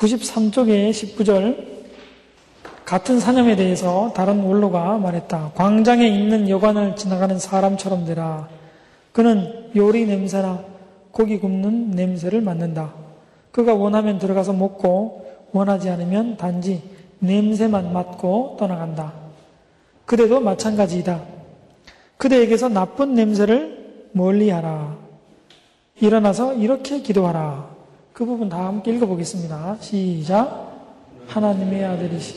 93쪽에 19절 같은 사념에 대해서 다른 원로가 말했다. 광장에 있는 여관을 지나가는 사람처럼 되라. 그는 요리 냄새나 고기 굽는 냄새를 맡는다. 그가 원하면 들어가서 먹고 원하지 않으면 단지 냄새만 맡고 떠나간다. 그대도 마찬가지이다. 그대에게서 나쁜 냄새를 멀리 하라. 일어나서 이렇게 기도하라. 그 부분 다 함께 읽어보겠습니다. 시작. 하나님의 아들이시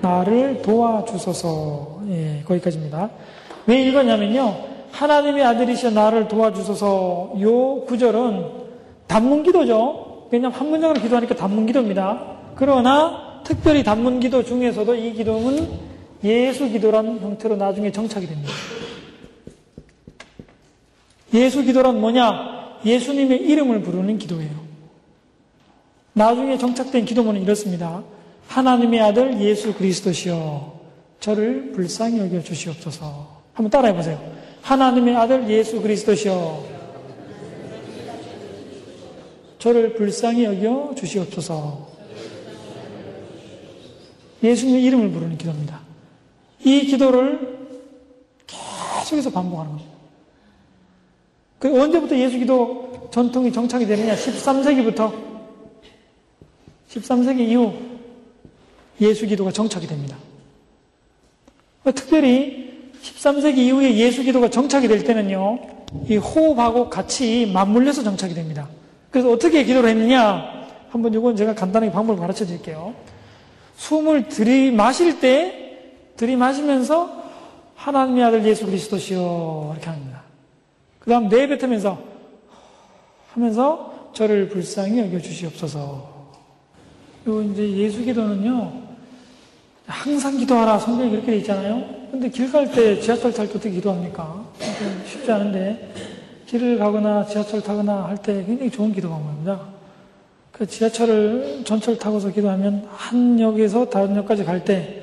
나를 도와주소서. 예, 거기까지입니다. 왜 읽었냐면요. 하나님의 아들이시 나를 도와주소서. 요 구절은 단문 기도죠. 왜냐하면 한 문장으로 기도하니까 단문 기도입니다. 그러나 특별히 단문 기도 중에서도 이 기도는 예수 기도라는 형태로 나중에 정착이 됩니다. 예수 기도란 뭐냐? 예수님의 이름을 부르는 기도예요. 나중에 정착된 기도문은 이렇습니다. 하나님의 아들 예수 그리스도시여 저를 불쌍히 여겨 주시옵소서. 한번 따라해 보세요. 하나님의 아들 예수 그리스도시여 저를 불쌍히 여겨 주시옵소서. 예수님의 이름을 부르는 기도입니다. 이 기도를 계속해서 반복하는 겁니다. 그 언제부터 예수 기도 전통이 정착이 되느냐? 13세기부터 13세기 이후 예수 기도가 정착이 됩니다. 특별히 13세기 이후에 예수 기도가 정착이 될 때는요, 이 호흡하고 같이 맞물려서 정착이 됩니다. 그래서 어떻게 기도를 했느냐? 한번 이건 제가 간단하게 방법을 가르쳐 드릴게요. 숨을 들이마실 때 들이마시면서 하나님의 아들 예수 그리스도시여 이렇게 합니다. 그 다음 내뱉으면서 하면서 저를 불쌍히 여겨 주시옵소서. 요 이제 예수 기도는요 항상 기도하라 성경에 그렇게 돼 있잖아요. 근데 길 갈 때 지하철 탈 때 어떻게 기도합니까? 쉽지 않은데 길을 가거나 지하철 타거나 할 때 굉장히 좋은 기도 방법입니다. 그 지하철을 전철 타고서 기도하면 한 역에서 다른 역까지 갈 때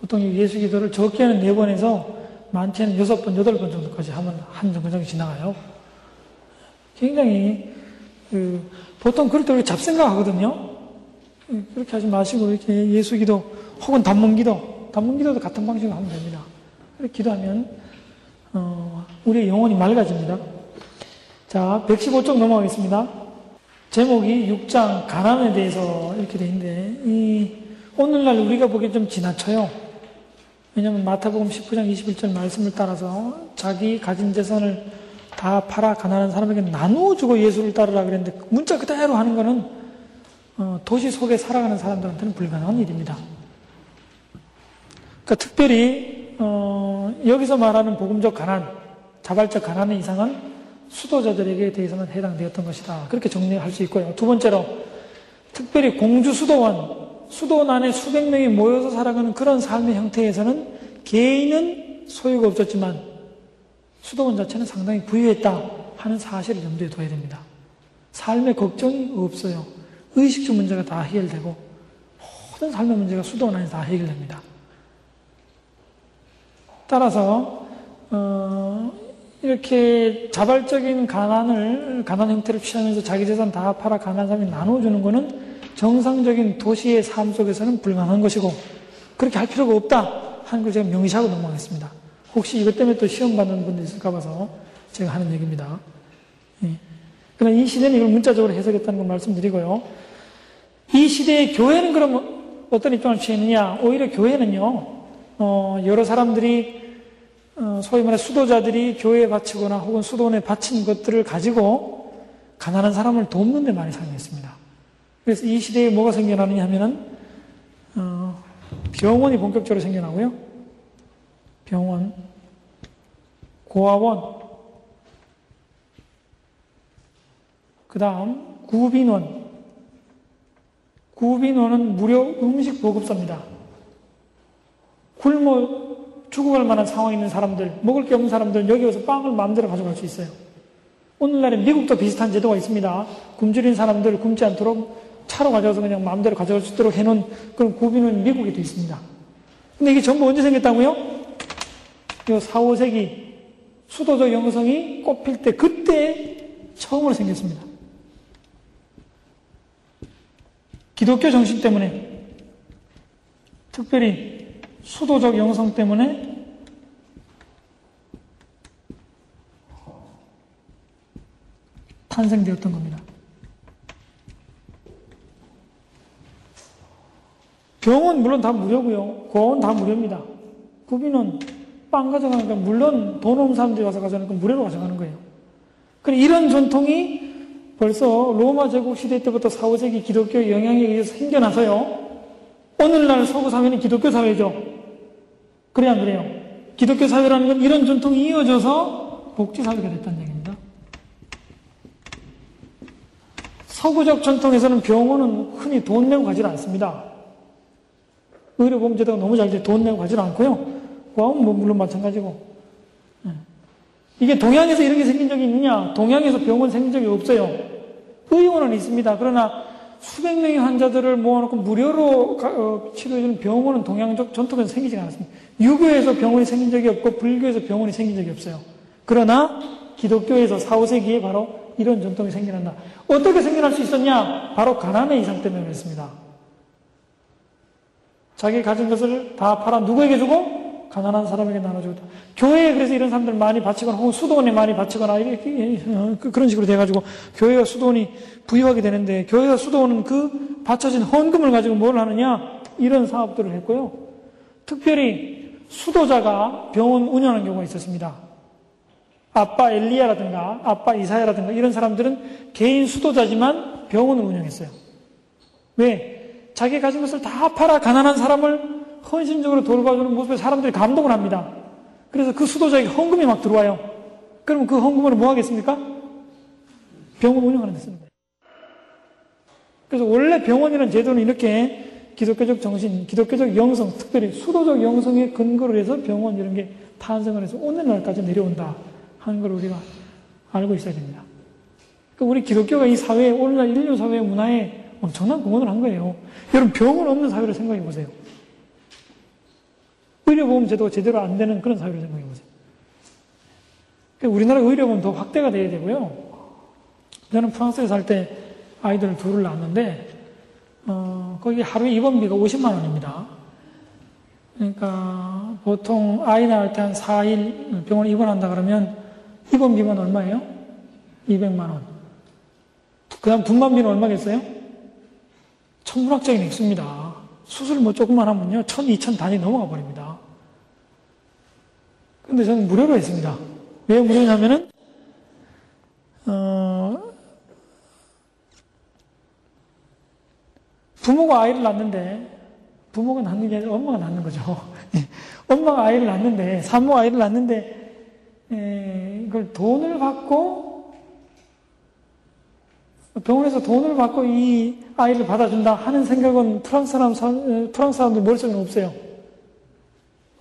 보통 예수 기도를 적게는 네 번에서 많게는 여섯 번, 여덟 번 정도까지 하면 한 정거장이 지나가요. 굉장히 그 보통 그럴 때 우리 잡생각 하거든요. 그렇게 하지 마시고 이렇게 예수 기도 혹은 단문 기도, 단문 기도도 같은 방식으로 하면 됩니다. 그렇게 기도하면 어, 우리의 영혼이 맑아집니다. 자, 115쪽 넘어가겠습니다. 제목이 6장 가난에 대해서 이렇게 돼 있는데, 이, 오늘날 우리가 보기엔 좀 지나쳐요. 왜냐하면 마태복음 19장 21절 말씀을 따라서 자기 가진 재산을 다 팔아 가난한 사람에게 나누어 주고 예수를 따르라 그랬는데 문자 그대로 하는 거는 어, 도시 속에 살아가는 사람들한테는 불가능한 일입니다. 그러니까 특별히 어, 여기서 말하는 복음적 가난, 자발적 가난의 이상은 수도자들에게 대해서는 해당되었던 것이다. 그렇게 정리할 수 있고요. 두 번째로 특별히 공주 수도원, 수도원 안에 수백 명이 모여서 살아가는 그런 삶의 형태에서는 개인은 소유가 없었지만 수도원 자체는 상당히 부유했다 하는 사실을 염두에 둬야 됩니다. 삶의 걱정이 없어요. 의식주 문제가 다 해결되고 모든 삶의 문제가 수도원 안에서 다 해결됩니다. 따라서 어, 이렇게 자발적인 가난을 가난 형태를 취하면서 자기 재산 다 팔아 가난한 사람이 나눠주는 것은 정상적인 도시의 삶 속에서는 불가능한 것이고 그렇게 할 필요가 없다 하는 걸 제가 명시하고 넘어가겠습니다. 혹시 이것 때문에 또 시험 받는 분들 있을까 봐서 제가 하는 얘기입니다. 예. 그러나 이 시대는 이걸 문자적으로 해석했다는 걸 말씀드리고요. 이 시대의 교회는 그럼 어떤 입장을 취했느냐? 오히려 교회는요, 어, 여러 사람들이 어, 소위 말해 수도자들이 교회에 바치거나 혹은 수도원에 바친 것들을 가지고 가난한 사람을 돕는 데 많이 사용했습니다. 그래서 이 시대에 뭐가 생겨나느냐 하면은 어, 병원이 본격적으로 생겨나고요. 병원, 고아원, 그 다음 구빈원. 구빈원은 무료 음식 보급소입니다. 굶어 죽어갈 만한 상황에 있는 사람들, 먹을 게 없는 사람들은 여기 와서 빵을 마음대로 가져갈 수 있어요. 오늘날에 미국도 비슷한 제도가 있습니다. 굶주린 사람들 굶지 않도록 차로 가져가서 그냥 마음대로 가져갈 수 있도록 해놓은 그런 구비는 미국에도 있습니다. 근데 이게 전부 언제 생겼다고요? 요 4, 5세기 수도적 영성이 꽃필 때 그때 처음으로 생겼습니다. 기독교 정신 때문에, 특별히 수도적 영성 때문에 탄생되었던 겁니다. 병원 물론 다 무료고요. 고원 다 무료입니다. 구비는 빵 가져가니까 물론 돈 없는 사람들이 와서 가져가니까 무료로 가져가는 거예요. 그럼 이런 전통이 벌써 로마 제국 시대 때부터 4, 5세기 기독교 영향에 의해서 생겨나서요. 오늘날 서구 사회는 기독교 사회죠. 그래 안 그래요? 기독교 사회라는 건 이런 전통이 이어져서 복지 사회가 됐다는 얘기입니다. 서구적 전통에서는 병원은 흔히 돈 내고 가지 않습니다. 의료보험제도가 너무 잘돼돈 내고 가지 않고요. 보험은 뭐 물론 마찬가지고. 예. 이게 동양에서 이런 게 생긴 적이 있느냐? 동양에서 병원 생긴 적이 없어요. 의원은 있습니다. 그러나 수백 명의 환자들을 모아놓고 무료로 어, 치료해주는 병원은 동양적 전통에서 생기지 않았습니다. 유교에서 병원이 생긴 적이 없고 불교에서 병원이 생긴 적이 없어요. 그러나 기독교에서 4, 5세기에 바로 이런 전통이 생겨난다. 어떻게 생겨날 수 있었냐? 바로 가난의 이상 때문에 그랬습니다. 자기 가진 것을 다 팔아 누구에게 주고? 가난한 사람에게 나눠주고. 교회에 그래서 이런 사람들 많이 바치거나 혹은 수도원에 많이 바치거나 이렇게 어, 그, 그런 식으로 돼가지고 교회가 수도원이 부유하게 되는데 교회가 수도원은 그 바쳐진 헌금을 가지고 뭘 하느냐? 이런 사업들을 했고요. 특별히 수도자가 병원 운영하는 경우가 있었습니다. 아빠 엘리야라든가 아빠 이사야라든가 이런 사람들은 개인 수도자지만 병원을 운영했어요. 왜? 자기 가진 것을 다 팔아 가난한 사람을 헌신적으로 돌봐주는 모습에 사람들이 감동을 합니다. 그래서 그 수도자에게 헌금이 막 들어와요. 그러면 그 헌금으로 뭐 하겠습니까? 병원 운영하는 데 쓰는 거예요. 그래서 원래 병원이라는 제도는 이렇게 기독교적 정신, 기독교적 영성, 특별히 수도적 영성에 근거를 해서 병원 이런 게 탄생을 해서 오늘날까지 내려온다. 하는 걸 우리가 알고 있어야 됩니다. 그러니까 우리 기독교가 이 사회에, 오늘날 인류 사회의 문화에 엄청난 공헌을 한 거예요. 여러분, 병은 없는 사회를 생각해 보세요. 의료보험 제도가 제대로 안 되는 그런 사회를 생각해 보세요. 그러니까 우리나라 의료보험 더 확대가 돼야 되고요. 저는 프랑스에 살 때 아이들 둘을 낳았는데, 어, 거기 하루 입원비가 50만 원입니다. 그러니까 보통 아이 낳을 때 한 4일 병원에 입원한다 그러면 입원비만 얼마예요? 200만 원. 그 다음 분만비는 얼마겠어요? 천문학적인 액수입니다. 수술 뭐 조금만 하면요. 천, 이천 단위 넘어가 버립니다. 근데 저는 무료로 했습니다. 왜 무료냐면은, 어, 부모가 아이를 낳는데, 부모가 낳는 게 아니라 엄마가 낳는 거죠. 엄마가 아이를 낳는데, 산모가 아이를 낳는데, 에, 이걸 돈을 받고 병원에서 돈을 받고 이 아이를 받아준다 하는 생각은 프랑스 사람, 프랑스 사람들 머릿속에는 없어요.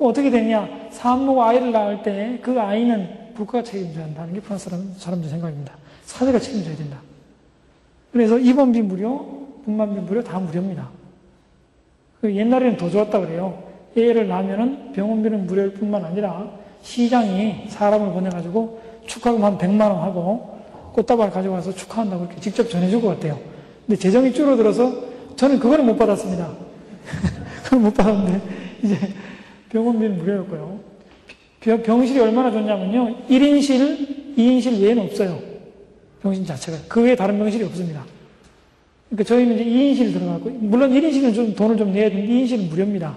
어떻게 되냐? 산모가 아이를 낳을 때 그 아이는 국가가 책임져야 한다는 게 프랑스 사람, 사람들 생각입니다. 사회가 책임져야 된다. 그래서 입원비 무료, 분만비 무료 다 무료입니다. 그 옛날에는 더 좋았다 그래요. 애를 낳으면 병원비는 무료일 뿐만 아니라 시장이 사람을 보내가지고 축하금 한 100만 원 하고 꽃다발 가져와서 축하한다고 이렇게 직접 전해줄 것 같아요. 근데 재정이 줄어들어서 저는 그거는 못 받았습니다. 그걸 못 받았는데 이제 병원비는 무료였고요. 병실이 얼마나 좋냐면요. 1인실, 2인실 외에는 없어요. 병실 자체가. 그 외에 다른 병실이 없습니다. 그러니까 저희는 이제 2인실 들어가고, 물론 1인실은 좀 돈을 좀 내야 되는데 2인실은 무료입니다.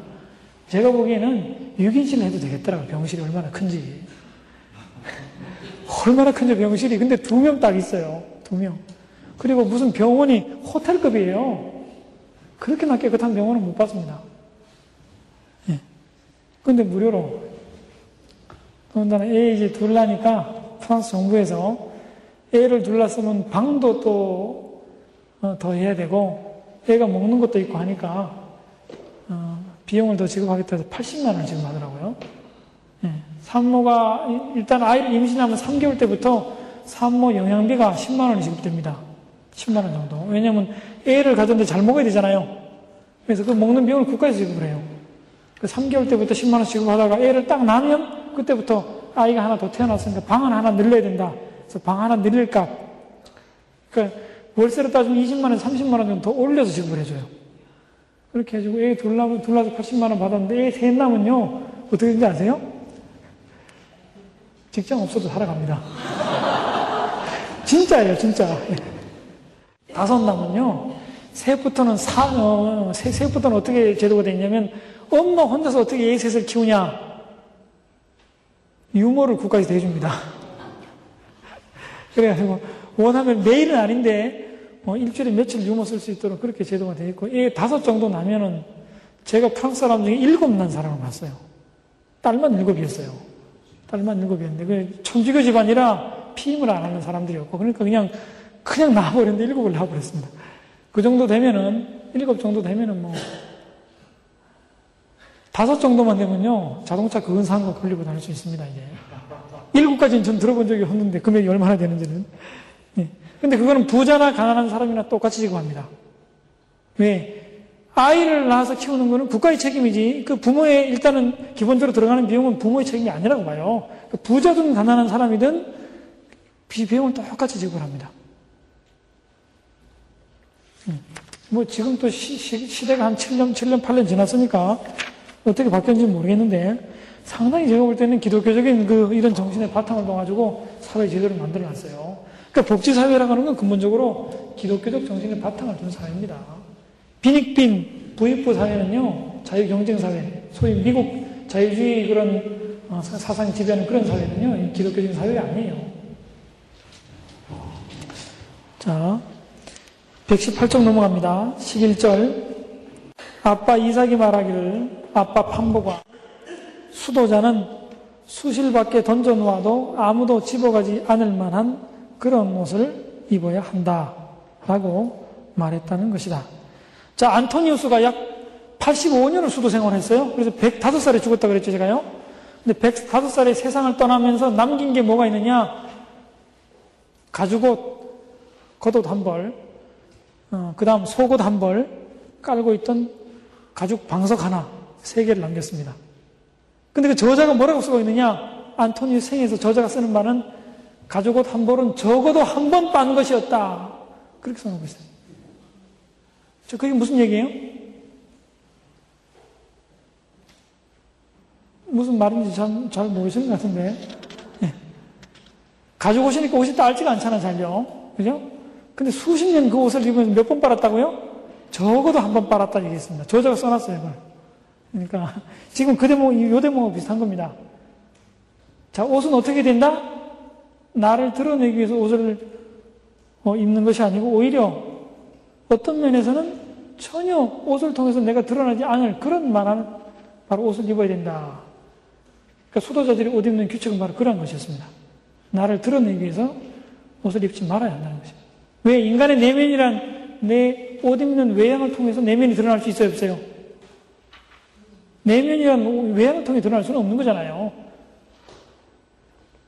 제가 보기에는 6인실 해도 되겠더라고요. 병실이 얼마나 큰지. 얼마나 큰지 병실이. 근데 두 명 딱 있어요. 두 명. 그리고 무슨 병원이 호텔급이에요. 그렇게 나 깨끗한 병원은 못 봤습니다. 예. 근데 무료로. 더군다나 애 이제 둘라니까 프랑스 정부에서 애를 둘렀으면 방도 또더 어, 해야 되고 애가 먹는 것도 있고 하니까 어, 비용을 더 지급하겠다 해서 80만 원을 지급하더라고요. 예. 산모가 일단 아이를 임신하면 3개월 때부터 산모 영양비가 10만 원이 지급됩니다. 10만 원 정도. 왜냐하면 애를 가졌는데 잘 먹어야 되잖아요. 그래서 그 먹는 비용을 국가에서 지급을 해요. 그 3개월 때부터 10만 원 지급하다가 애를 딱 낳으면 그때부터 아이가 하나 더 태어났으니까 방 하나 늘려야 된다. 그래서 방 하나 늘릴 값. 그 월세를 따지면 20만 원, 30만 원 정도 더 올려서 지급을 해줘요. 그렇게 해주고, 애둘 낳으면, 둘 낳아서 80만 원 받았는데, 애셋 낳으면요, 어떻게 되는지 아세요? 직장 없어도 살아갑니다. 진짜예요, 진짜. 다섯 낳으면요, 셋부터는 사, 어, 셋, 셋부터는 어떻게 제도가 되냐면, 엄마 혼자서 어떻게 애 셋을 키우냐? 유머를 국가에서 대줍니다. 그래가지고, 원하면 매일은 아닌데, 어, 일주일에 며칠 유머 쓸 수 있도록 그렇게 제도가 되어 있고, 애 다섯 정도 나면은, 제가 프랑스 사람 중에 일곱 난 사람을 봤어요. 딸만 일곱이었어요. 딸만 일곱이었는데, 그 천주교 집안이라 피임을 안 하는 사람들이었고, 그러니까 그냥, 그냥 나와버렸는데 일곱을 나와버렸습니다. 그 정도 되면은, 일곱 정도 되면은 뭐, 다섯 정도만 되면요, 자동차 근사한 거 걸리고 다닐 수 있습니다, 이제. 일곱까지는 전 들어본 적이 없는데, 금액이 얼마나 되는지는. 예. 근데 그거는 부자나 가난한 사람이나 똑같이 지급합니다. 왜? 아이를 낳아서 키우는 거는 국가의 책임이지, 그 부모의, 일단은 기본적으로 들어가는 비용은 부모의 책임이 아니라고 봐요. 그 부자든 가난한 사람이든 비용은 똑같이 지급을 합니다. 음. 뭐 지금 또 시, 시 대가한 7년, 7년, 8년 지났으니까 어떻게 바뀌었는지 모르겠는데 상당히 제가 볼 때는 기독교적인 그 이런 정신의 바탕을 둬가지고 사회 제도를 만들어 놨어요. 그러니까 복지사회라고 하는 건 근본적으로 기독교적 정신의 바탕을 둔 사회입니다. 빈익빈 부익부 사회는요, 자유경쟁사회, 소위 미국 자유주의 그런 어, 사상이 지배하는 그런 사회는요, 기독교적인 사회가 아니에요. 자, 118쪽 넘어갑니다. 11절. 아빠 이삭이 말하기를 아빠 판보가 수도자는 수실 밖에 던져 놓아도 아무도 집어가지 않을 만한 그런 옷을 입어야 한다. 라고 말했다는 것이다. 자, 안토니우스가 약 85년을 수도 생활했어요. 그래서 105살에 죽었다 그랬죠, 제가요. 근데 105살에 세상을 떠나면서 남긴 게 뭐가 있느냐? 가죽옷, 겉옷 한 벌, 어, 그 다음 속옷 한 벌 깔고 있던 가죽 방석 하나, 세 개를 남겼습니다. 근데 그 저자가 뭐라고 쓰고 있느냐? 안토니우 생에서 저자가 쓰는 말은 가죽옷 한 벌은 적어도 한 번 빤 것이었다. 그렇게 써놓고 있어요. 저 그게 무슨 얘기예요? 무슨 말인지 잘, 잘 모르시는 것 같은데. 네. 가죽 옷이니까 옷이 딸지가 않잖아, 잘요. 그죠? 근데 수십 년 그 옷을 입으면서 몇번 빨았다고요? 적어도 한 번 빨았다 얘기했습니다. 저자가 써놨어요, 이걸. 그러니까 지금 그 대목, 요 대목하고 비슷한 겁니다. 자, 옷은 어떻게 된다? 나를 드러내기 위해서 옷을 어, 입는 것이 아니고 오히려 어떤 면에서는 전혀 옷을 통해서 내가 드러나지 않을 그런 말하는 바로 옷을 입어야 된다. 그러니까 수도자들이 옷 입는 규칙은 바로 그런 것이었습니다. 나를 드러내기 위해서 옷을 입지 말아야 한다는 것입니다. 왜 인간의 내면이란 내 옷 입는 외양을 통해서 내면이 드러날 수 있어요, 없어요? 내면이란 외양을 통해 드러날 수는 없는 거잖아요.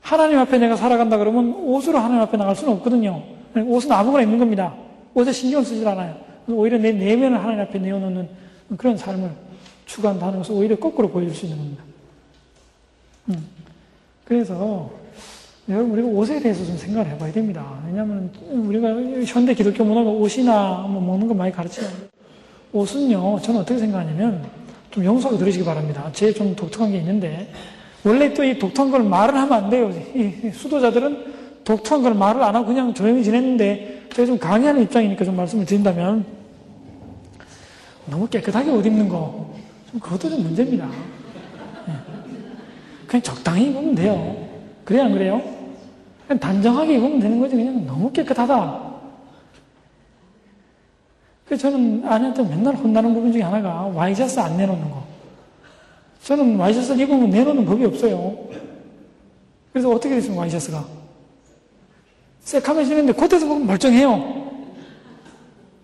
하나님 앞에 내가 살아간다 그러면 옷으로 하나님 앞에 나갈 수는 없거든요. 옷은 아무거나 입는 겁니다. 옷에 신경 쓰질 않아요. 오히려 내 내면을 하나님 앞에 내어놓는 그런 삶을 추구한다는 것을 오히려 거꾸로 보여줄 수 있는 겁니다. 음. 그래서 여러분 우리가 옷에 대해서 좀 생각을 해봐야 됩니다. 왜냐하면 우리가 현대 기독교 문화가 옷이나 뭐 먹는 거 많이 가르치는데 옷은요 저는 어떻게 생각하냐면 좀 용서하고 들으시기 바랍니다. 제 좀 독특한 게 있는데 원래 또 이 독특한 걸 말을 하면 안 돼요. 이 수도자들은 독특한 걸 말을 안 하고 그냥 조용히 지냈는데 제가 좀 강의하는 입장이니까 좀 말씀을 드린다면 너무 깨끗하게 옷 입는 거 좀 그것도 좀 문제입니다. 네. 그냥 적당히 입으면 돼요. 그래 안 그래요? 그냥 단정하게 입으면 되는 거지 그냥 너무 깨끗하다. 그래서 저는 아내한테 맨날 혼나는 부분 중에 하나가 와이셔츠 안 내놓는 거. 저는 와이셔츠 입으면 내놓는 법이 없어요. 그래서 어떻게 됐습니까, 와이셔츠가? 새카매지는데 겉에서 보면 멀쩡해요.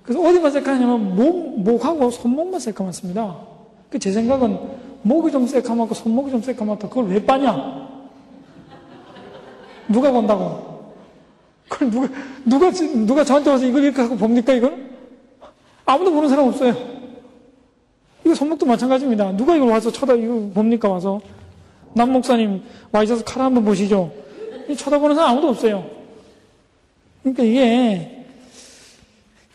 그래서 어디만 새카냐면 목, 목하고 손목만 새카맣습니다. 그 제 생각은 목이 좀 새카맣고 손목이 좀 새카맣다. 그걸 왜 빠냐? 누가 본다고? 그걸 누가, 누가, 누가 저한테 와서 이걸 이렇게 하고 봅니까, 이걸? 아무도 보는 사람 없어요. 이거 손목도 마찬가지입니다. 누가 이걸 와서 쳐다, 이거 봅니까, 와서? 남 목사님, 와 있어서 칼 한번 보시죠. 쳐다보는 사람 아무도 없어요. 그러니까 이게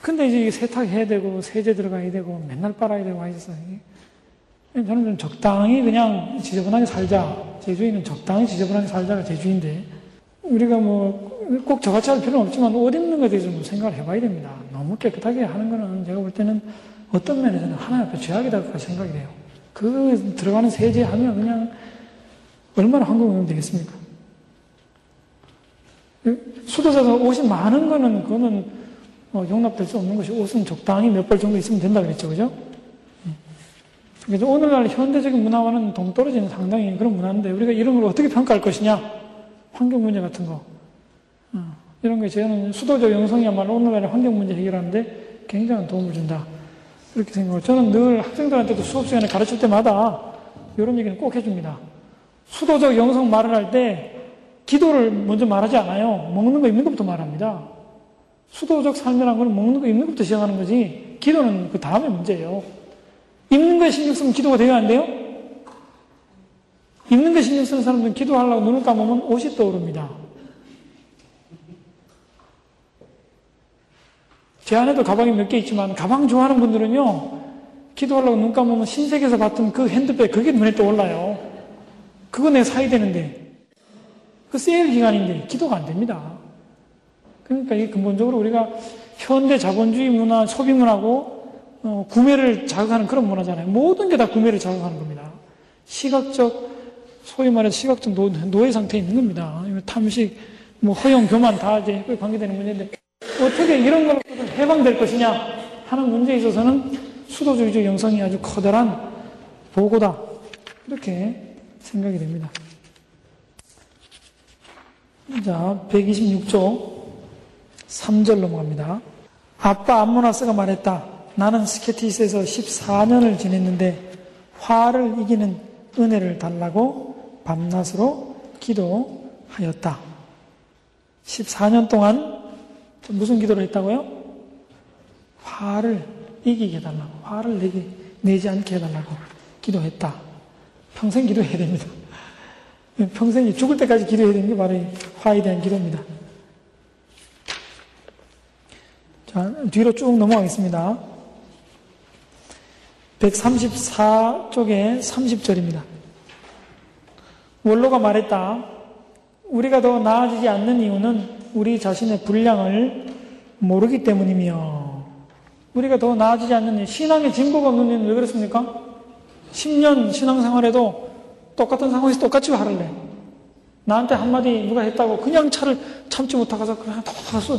근데 이제 세탁해야 되고, 세제 들어가야 되고, 맨날 빨아야 되고 하셔서, 저는 좀 적당히 그냥 지저분하게 살자. 제주인은 적당히 지저분하게 살자가 제주인데, 우리가 뭐, 꼭 저같이 할 필요는 없지만, 옷 입는 것에 대해서 좀 생각을 해봐야 됩니다. 너무 깨끗하게 하는 거는 제가 볼 때는 어떤 면에서는 하나님 앞에 죄악이다고 생각이 돼요. 그 들어가는 세제 하면 그냥 얼마나 황금이 되겠습니까? 수도자가 옷이 많은 거는 그거는 뭐 용납될 수 없는 것이 옷은 적당히 몇 벌 정도 있으면 된다 그랬죠, 그죠? 그래서 오늘날 현대적인 문화와는 동떨어지는 상당히 그런 문화인데 우리가 이런 걸 어떻게 평가할 것이냐? 환경 문제 같은 거. 어, 이런 게 저는 수도적 영성이야말로 오늘날의 환경 문제 해결하는데 굉장한 도움을 준다. 그렇게 생각을. 저는 늘 학생들한테도 수업 시간에 가르칠 때마다 이런 얘기는 꼭 해줍니다. 수도적 영성 말을 할 때 기도를 먼저 말하지 않아요. 먹는 거 입는 것부터 말합니다. 수도적 삶이라는 건 먹는 거 입는 것부터 시작하는 거지 기도는 그 다음에 문제예요. 입는 거에 신경 쓰면 기도가 돼야 안 돼요? 입는 거에 신경 쓰는 사람들은 기도하려고 눈을 감으면 옷이 떠오릅니다. 제 안에도 가방이 몇 개 있지만 가방 좋아하는 분들은요 기도하려고 눈 감으면 신세계에서 봤던 그 핸드백 그게 눈에 떠올라요. 그거 내가 사야 되는데 그 세일 기간인데 기도가 안 됩니다. 그러니까 이게 근본적으로 우리가 현대 자본주의 문화, 소비 문화고 어, 구매를 자극하는 그런 문화잖아요. 모든 게 다 구매를 자극하는 겁니다. 시각적 소위 말해서 시각적 노, 노예 상태에 있는 겁니다. 탐식, 뭐 허용, 교만 다 이제 관계되는 문제인데 어떻게 이런 걸로 해방될 것이냐 하는 문제에 있어서는 수도주의적 영성이 아주 커다란 보고다. 이렇게 생각이 됩니다. 자, 126조 3절 넘어갑니다. 아빠 암모나스가 말했다. 나는 스케티스에서 14년을 지냈는데 화를 이기는 은혜를 달라고 밤낮으로 기도하였다. 14년 동안 무슨 기도를 했다고요? 화를 이기게 해달라고, 화를 내게, 내지 않게 해달라고 기도했다. 평생 기도해야 됩니다. 평생이 죽을 때까지 기도해야 되는 게 바로 화에 대한 기도입니다. 자, 뒤로 쭉 넘어가겠습니다. 134쪽에 30절입니다. 원로가 말했다. 우리가 더 나아지지 않는 이유는 우리 자신의 분량을 모르기 때문이며 우리가 더 나아지지 않는 신앙의 진보가 없는 이유는 왜 그렇습니까? 10년 신앙생활에도 똑같은 상황에서 똑같이 화를 내. 나한테 한마디 누가 했다고 그냥 차를 참지 못하고서 그냥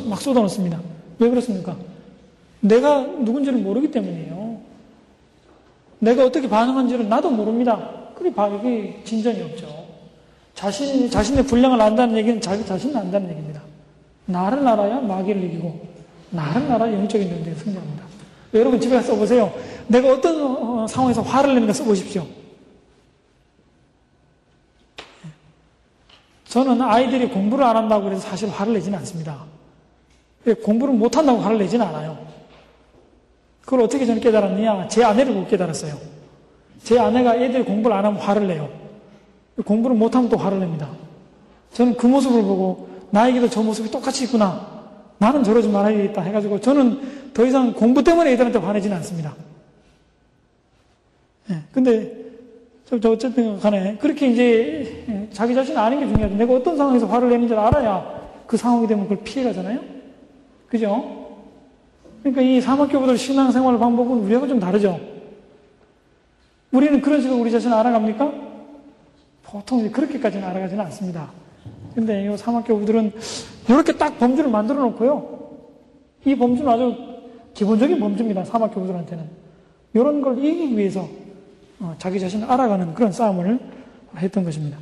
막 쏟아놓습니다. 왜 그렇습니까? 내가 누군지를 모르기 때문이에요. 내가 어떻게 반응한지를 나도 모릅니다. 그게 바르게 진전이 없죠. 자신, 자신의 분량을 안다는 얘기는 자기 자신을 안다는 얘기입니다. 나를 알아야 마귀를 이기고 나를 알아야 영적인 능력에 승리합니다. 여러분 집에 가서 써보세요. 내가 어떤 어, 상황에서 화를 내는가 써보십시오. 저는 아이들이 공부를 안 한다고 해서 사실 화를 내지는 않습니다. 공부를 못 한다고 화를 내지는 않아요. 그걸 어떻게 저는 깨달았느냐? 제 아내를 못 깨달았어요. 제 아내가 애들이 공부를 안 하면 화를 내요. 공부를 못하면 또 화를 냅니다. 저는 그 모습을 보고 나에게도 저 모습이 똑같이 있구나. 나는 저러지 말아야겠다 해가지고 저는 더 이상 공부 때문에 애들한테 화내지는 않습니다. 예, 근데 저, 저 어쨌든 간에 그렇게 이제 예, 자기 자신 아는 게 중요하죠. 내가 어떤 상황에서 화를 내는지 알아야 그 상황이 되면 그걸 피해가잖아요. 그죠? 그러니까 이 사막교부들 신앙생활 방법은 우리하고 좀 다르죠. 우리는 그런 식으로 우리 자신을 알아갑니까? 보통 그렇게까지는 알아가지는 않습니다. 근데 이 사막교부들은 이렇게 딱 범주를 만들어 놓고요. 이 범주는 아주 기본적인 범주입니다. 사막교부들한테는. 이런 걸 이기기 위해서 어, 자기 자신을 알아가는 그런 싸움을 했던 것입니다.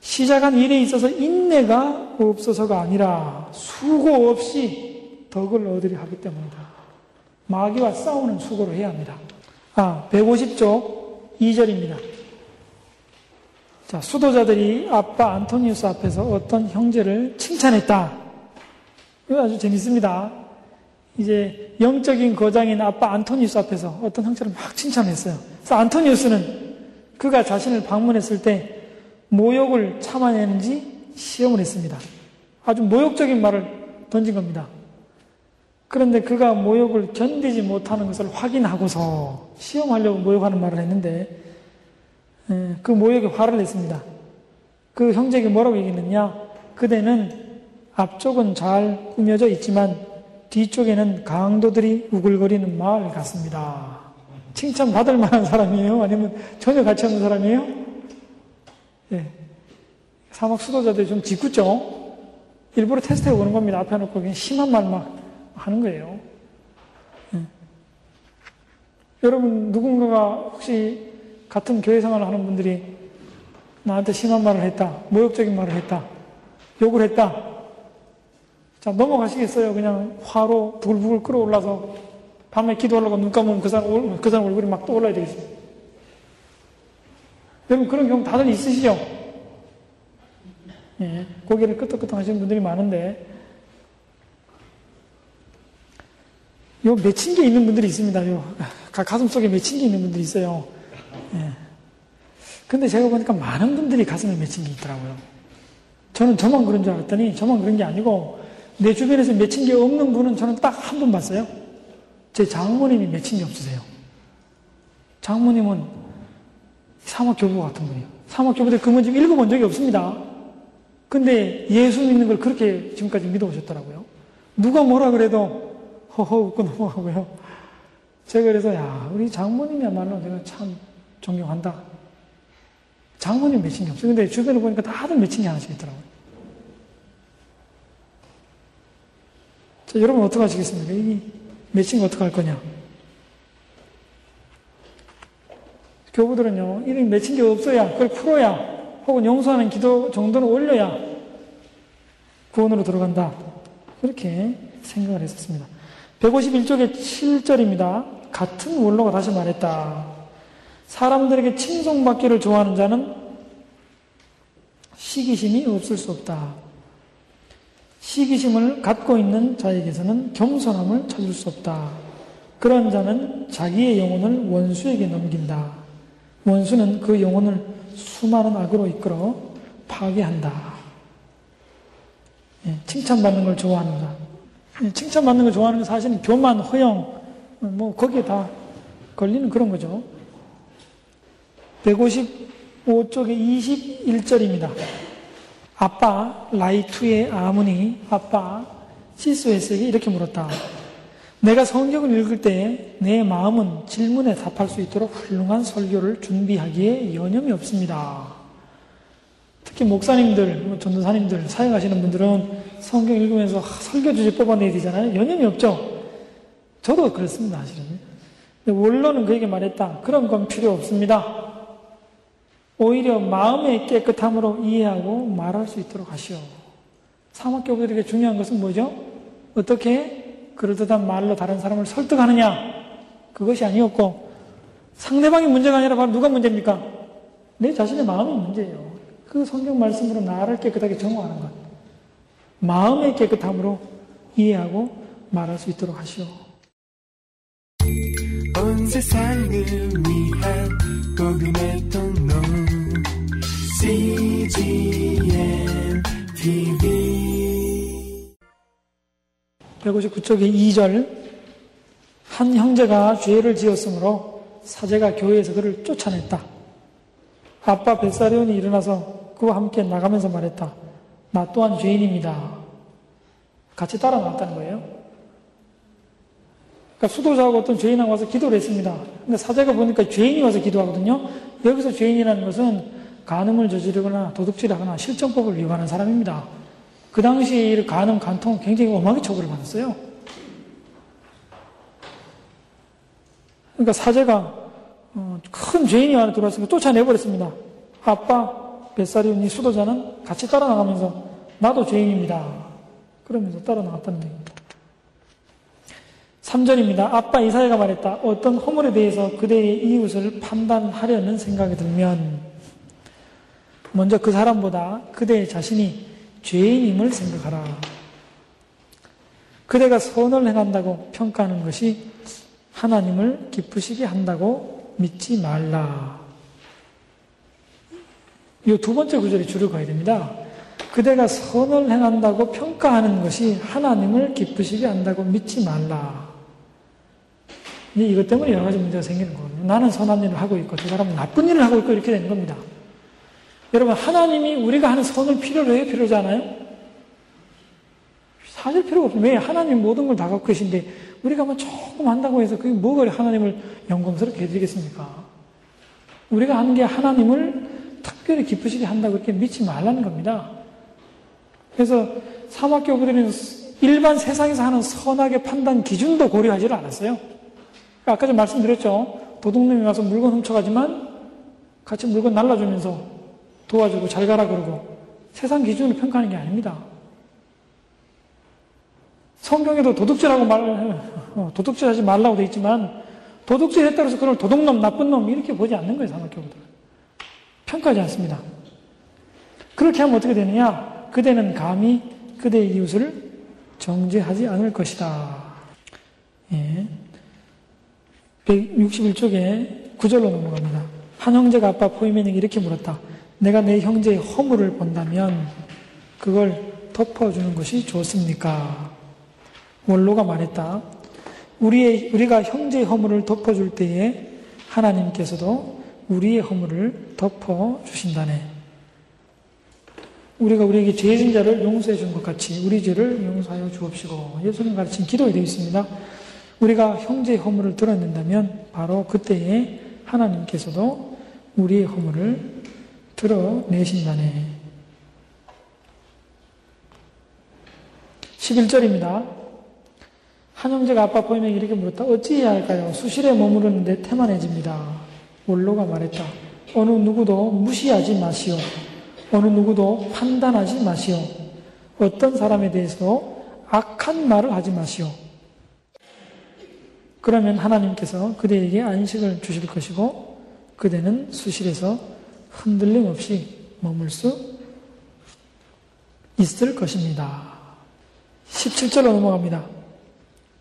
시작한 일에 있어서 인내가 없어서가 아니라 수고 없이 덕을 얻으려 하기 때문이다. 마귀와 싸우는 수고를 해야 합니다. 아, 150조 2절입니다. 자, 수도자들이 아빠 안토니우스 앞에서 어떤 형제를 칭찬했다. 이거 아주 재밌습니다. 이제 영적인 거장인 아빠 안토니우스 앞에서 어떤 형제를 막 칭찬했어요. 그래서 안토니우스는 그가 자신을 방문했을 때 모욕을 참아내는지 시험을 했습니다. 아주 모욕적인 말을 던진 겁니다. 그런데 그가 모욕을 견디지 못하는 것을 확인하고서 시험하려고 모욕하는 말을 했는데 예, 그 모욕에 화를 냈습니다. 그 형제에게 뭐라고 얘기했느냐? 그대는 앞쪽은 잘 꾸며져 있지만 뒤쪽에는 강도들이 우글거리는 마을 같습니다. 칭찬받을 만한 사람이에요? 아니면 전혀 가치 없는 사람이에요? 예. 사막 수도자들이 좀 짓궂죠? 일부러 테스트해 오는 겁니다. 앞에 놓고 그냥 심한 말만 하는 거예요. 예. 여러분, 누군가가 혹시 같은 교회 생활을 하는 분들이 나한테 심한 말을 했다. 모욕적인 말을 했다. 욕을 했다. 자, 넘어가시겠어요? 그냥 화로 부글부글 끓어올라서 밤에 기도하려고 눈 감으면 그 사람, 그 사람 얼굴이 막 떠올라야 되겠어요. 여러분, 그런 경우 다들 있으시죠? 예, 고개를 끄덕끄덕 하시는 분들이 많은데, 요 맺힌 게 있는 분들이 있습니다. 요 가슴 속에 맺힌 게 있는 분들이 있어요. 예. 근데 제가 보니까 많은 분들이 가슴에 맺힌 게 있더라고요. 저는 저만 그런 줄 알았더니 저만 그런 게 아니고 내 주변에서 맺힌 게 없는 분은 저는 딱 한 분 봤어요. 제 장모님이 맺힌 게 없으세요. 장모님은 사막교부 같은 분이에요. 사막교부들 그문집 읽어본 적이 없습니다. 근데 예수 믿는 걸 그렇게 지금까지 믿어오셨더라고요. 누가 뭐라 그래도 허허 웃고 넘어가고요. 제가 그래서 야 우리 장모님이야말로 제가 참 존경한다. 장모님 맺힌 게 없어요. 근데 주변에 보니까 다들 맺힌 게 하나씩 있더라고요. 자, 여러분 어떻게 하시겠습니까? 이 맺힌 거 어떻게 할 거냐? 교부들은요, 이런 맺힌 게 없어야, 그걸 풀어야, 혹은 용서하는 기도 정도는 올려야 구원으로 들어간다. 그렇게 생각을 했었습니다. 151쪽의 7절입니다. 같은 원로가 다시 말했다. 사람들에게 칭송받기를 좋아하는 자는 시기심이 없을 수 없다. 시기심을 갖고 있는 자에게서는 겸손함을 찾을 수 없다. 그런 자는 자기의 영혼을 원수에게 넘긴다. 원수는 그 영혼을 수많은 악으로 이끌어 파괴한다. 예, 칭찬받는 걸 좋아하는가? 예, 칭찬받는 걸 좋아하는 건 사실은 교만, 허영, 뭐 거기에 다 걸리는 그런 거죠. 155쪽의 21절입니다. 아빠 라이투의 아문이 아빠 시스웨스에게 이렇게 물었다. 내가 성경을 읽을 때 내 마음은 질문에 답할 수 있도록 훌륭한 설교를 준비하기에 여념이 없습니다. 특히 목사님들, 뭐 전도사님들, 사역하시는 분들은 성경 읽으면서 설교 주제 뽑아내야 되잖아요. 여념이 없죠. 저도 그렇습니다, 사실은. 원로는 그에게 말했다. 그런 건 필요 없습니다. 오히려 마음의 깨끗함으로 이해하고 말할 수 있도록 하시오. 사막교부들에게 중요한 것은 뭐죠? 어떻게 그럴듯한 말로 다른 사람을 설득하느냐? 그것이 아니었고, 상대방이 문제가 아니라 바로 누가 문제입니까? 내 자신의 마음이 문제예요. 그 성경 말씀으로 나를 깨끗하게 정화하는 것. 마음의 깨끗함으로 이해하고 말할 수 있도록 하시오. 온 세상을 위한 복음의 통로 CGM TV 159쪽의 2절 한 형제가 죄를 지었으므로 사제가 교회에서 그를 쫓아냈다. 아빠 벳사리온이 일어나서 그와 함께 나가면서 말했다. 나 또한 죄인입니다. 같이 따라 나왔다는 거예요. 그러니까 수도자하고 어떤 죄인하고 와서 기도를 했습니다. 근데 사제가 보니까 죄인이 와서 기도하거든요. 여기서 죄인이라는 것은 간음을 저지르거나 도둑질하거나 실정법을 위반한 사람입니다. 그 당시 간음, 간통 굉장히 엄하게 처벌을 받았어요. 그러니까 사제가 어, 큰 죄인이 하나 들어왔으니까 쫓아내버렸습니다. 아빠, 뱃살이 이 수도자는 같이 따라 나가면서 나도 죄인입니다. 그러면서 따라 나갔다는 얘기입니다. 3절입니다. 아빠 이사야가 말했다. 어떤 허물에 대해서 그대의 이웃을 판단하려는 생각이 들면 먼저 그 사람보다 그대 자신이 죄인임을 생각하라. 그대가 선을 행한다고 평가하는 것이 하나님을 기쁘시게 한다고 믿지 말라. 이 두 번째 구절이 줄을 가야 됩니다. 그대가 선을 행한다고 평가하는 것이 하나님을 기쁘시게 한다고 믿지 말라. 이것 때문에 여러 가지 문제가 생기는 거거든요. 나는 선한 일을 하고 있고 저 사람은 나쁜 일을 하고 있고 이렇게 되는 겁니다. 여러분 하나님이 우리가 하는 선을 필요로 해요? 필요하지 않아요? 사실 필요가 없어요. 왜? 하나님 모든 걸 다 갖고 계신데 우리가 뭐 조금 한다고 해서 그게 뭐가 하나님을 영광스럽게 해드리겠습니까? 우리가 하는 게 하나님을 특별히 기쁘시게 한다고 이렇게 믿지 말라는 겁니다. 그래서 사막 교부들은 일반 세상에서 하는 선악의 판단 기준도 고려하지를 않았어요. 아까 전 말씀드렸죠. 도둑놈이 와서 물건 훔쳐가지만 같이 물건 날라주면서 도와주고 잘 가라 그러고 세상 기준으로 평가하는 게 아닙니다. 성경에도 도둑질하고 말, 어, 도둑질 하지 말라고 돼 있지만 도둑질 했다고 해서 그걸 도둑놈, 나쁜 놈 이렇게 보지 않는 거예요, 사막교부들. 평가하지 않습니다. 그렇게 하면 어떻게 되느냐? 그대는 감히 그대의 이웃을 정죄하지 않을 것이다. 예. 161쪽에 구절로 넘어갑니다. 한 형제가 아빠 포이맨에게 이렇게 물었다. 내가 내 형제의 허물을 본다면 그걸 덮어주는 것이 좋습니까? 원로가 말했다. 우리의, 우리가 형제의 허물을 덮어줄 때에 하나님께서도 우리의 허물을 덮어주신다네. 우리가 우리에게 죄진 자를 용서해 준 것 같이 우리 죄를 용서하여 주옵시고 예수님 가르친 기도에 되어 있습니다. 우리가 형제의 허물을 드러낸다면 바로 그때에 하나님께서도 우리의 허물을 드러내신다네. 11절입니다. 한 형제가 아빠 보이면 이렇게 물었다. 어찌해야 할까요? 수실에 머무르는데 태만해집니다. 원로가 말했다. 어느 누구도 무시하지 마시오. 어느 누구도 판단하지 마시오. 어떤 사람에 대해서 악한 말을 하지 마시오. 그러면 하나님께서 그대에게 안식을 주실 것이고 그대는 수실에서 흔들림 없이 머물 수 있을 것입니다. 17절로 넘어갑니다.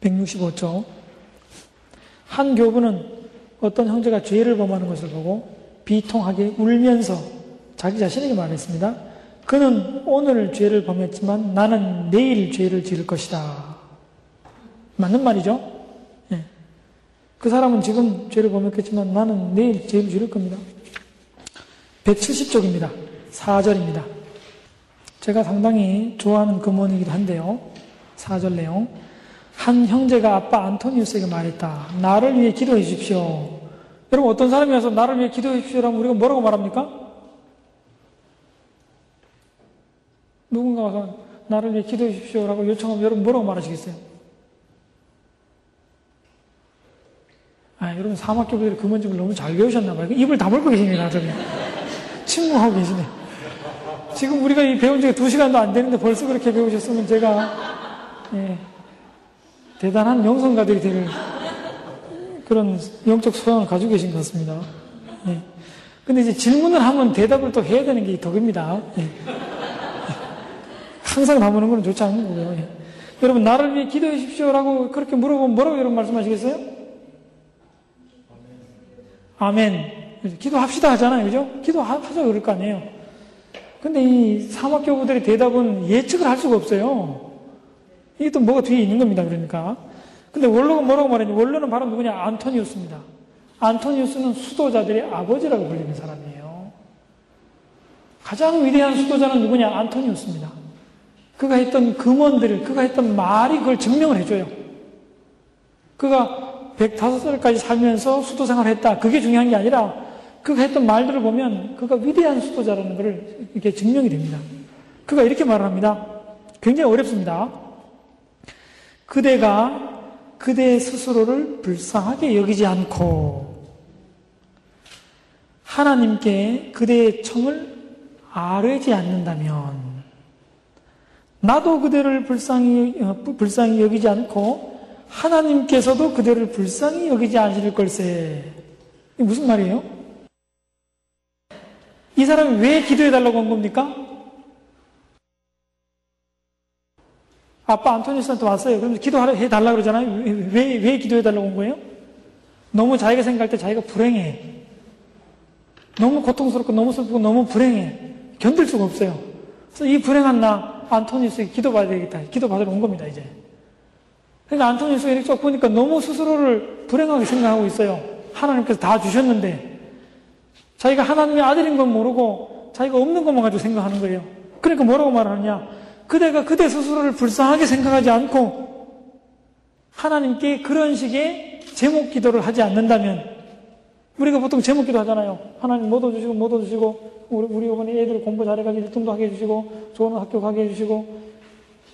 165조. 한 교부는 어떤 형제가 죄를 범하는 것을 보고 비통하게 울면서 자기 자신에게 말했습니다. 그는 오늘 죄를 범했지만 나는 내일 죄를 지을 것이다. 맞는 말이죠? 그 사람은 지금 죄를 범했겠지만 나는 내일 죄를 지을 겁니다. 170쪽입니다. 4절입니다. 제가 상당히 좋아하는 금원이기도 한데요. 4절 내용. 한 형제가 아빠 안토니우스에게 말했다. 나를 위해 기도해 주십시오. 여러분 어떤 사람이 와서 나를 위해 기도해 주십시오라면 우리가 뭐라고 말합니까? 누군가 와서 나를 위해 기도해 주십시오라고 요청하면 여러분 뭐라고 말하시겠어요? 아, 여러분 사막교부들이 금원집을 너무 잘 배우셨나 봐요. 입을 다물고 계시네, 나중에. 침묵하고 계시네. 지금 우리가 이 배운 지가 두 시간도 안 되는데 벌써 그렇게 배우셨으면 제가, 예, 대단한 영성가들이 될 그런 영적 소양을 가지고 계신 것 같습니다. 예. 근데 이제 질문을 하면 대답을 또 해야 되는 게 덕입니다. 예. 항상 다무는 건 좋지 않은 거고요. 예. 여러분, 나를 위해 기도해 주십시오라고 그렇게 물어보면 뭐라고 여러분 말씀하시겠어요? 아멘. 기도합시다 하잖아요. 그죠? 기도하자 그럴 거 아니에요. 근데 이 사막교부들의 대답은 예측을 할 수가 없어요. 이게 또 뭐가 뒤에 있는 겁니다. 그러니까. 근데 원로가 뭐라고 말했냐? 원로는 바로 누구냐? 안토니우스입니다. 안토니우스는 수도자들의 아버지라고 불리는 사람이에요. 가장 위대한 수도자는 누구냐? 안토니우스입니다. 그가 했던 금원들을, 그가 했던 말이 그걸 증명을 해줘요. 그가 105살까지 살면서 수도 생활을 했다. 그게 중요한 게 아니라 그가 했던 말들을 보면 그가 위대한 수도자라는 것을 이렇게 증명이 됩니다. 그가 이렇게 말을 합니다. 굉장히 어렵습니다. 그대가 그대 스스로를 불쌍하게 여기지 않고 하나님께 그대의 청을 아뢰지 않는다면 나도 그대를 불쌍히, 어, 불쌍히 여기지 않고 하나님께서도 그대를 불쌍히 여기지 않으실 걸세. 무슨 말이에요? 이 사람이 왜 기도해 달라고 한 겁니까? 아빠 안토니스한테 왔어요. 그러면 기도해 달라고 그러잖아요. 왜, 왜 기도해 달라고 한 거예요? 너무 자기가 생각할 때 자기가 불행해. 너무 고통스럽고 너무 슬프고 너무 불행해. 견딜 수가 없어요. 그래서 이 불행한 나 안토니우스에게 기도받아야 되겠다. 기도받으러 온 겁니다, 이제. 그러니까 안토니우스가 이렇게 쭉 보니까 너무 스스로를 불행하게 생각하고 있어요. 하나님께서 다 주셨는데 자기가 하나님의 아들인 건 모르고 자기가 없는 것만 가지고 생각하는 거예요. 그러니까 뭐라고 말하느냐? 그대가 그대 스스로를 불쌍하게 생각하지 않고 하나님께 그런 식의 제목 기도를 하지 않는다면 우리가 보통 제목 기도 하잖아요. 하나님 못 얻어주시고 못 얻어주시고 우리, 우리 어머니 애들 공부 잘해가지고 1등도 하게 해주시고 좋은 학교 가게 해주시고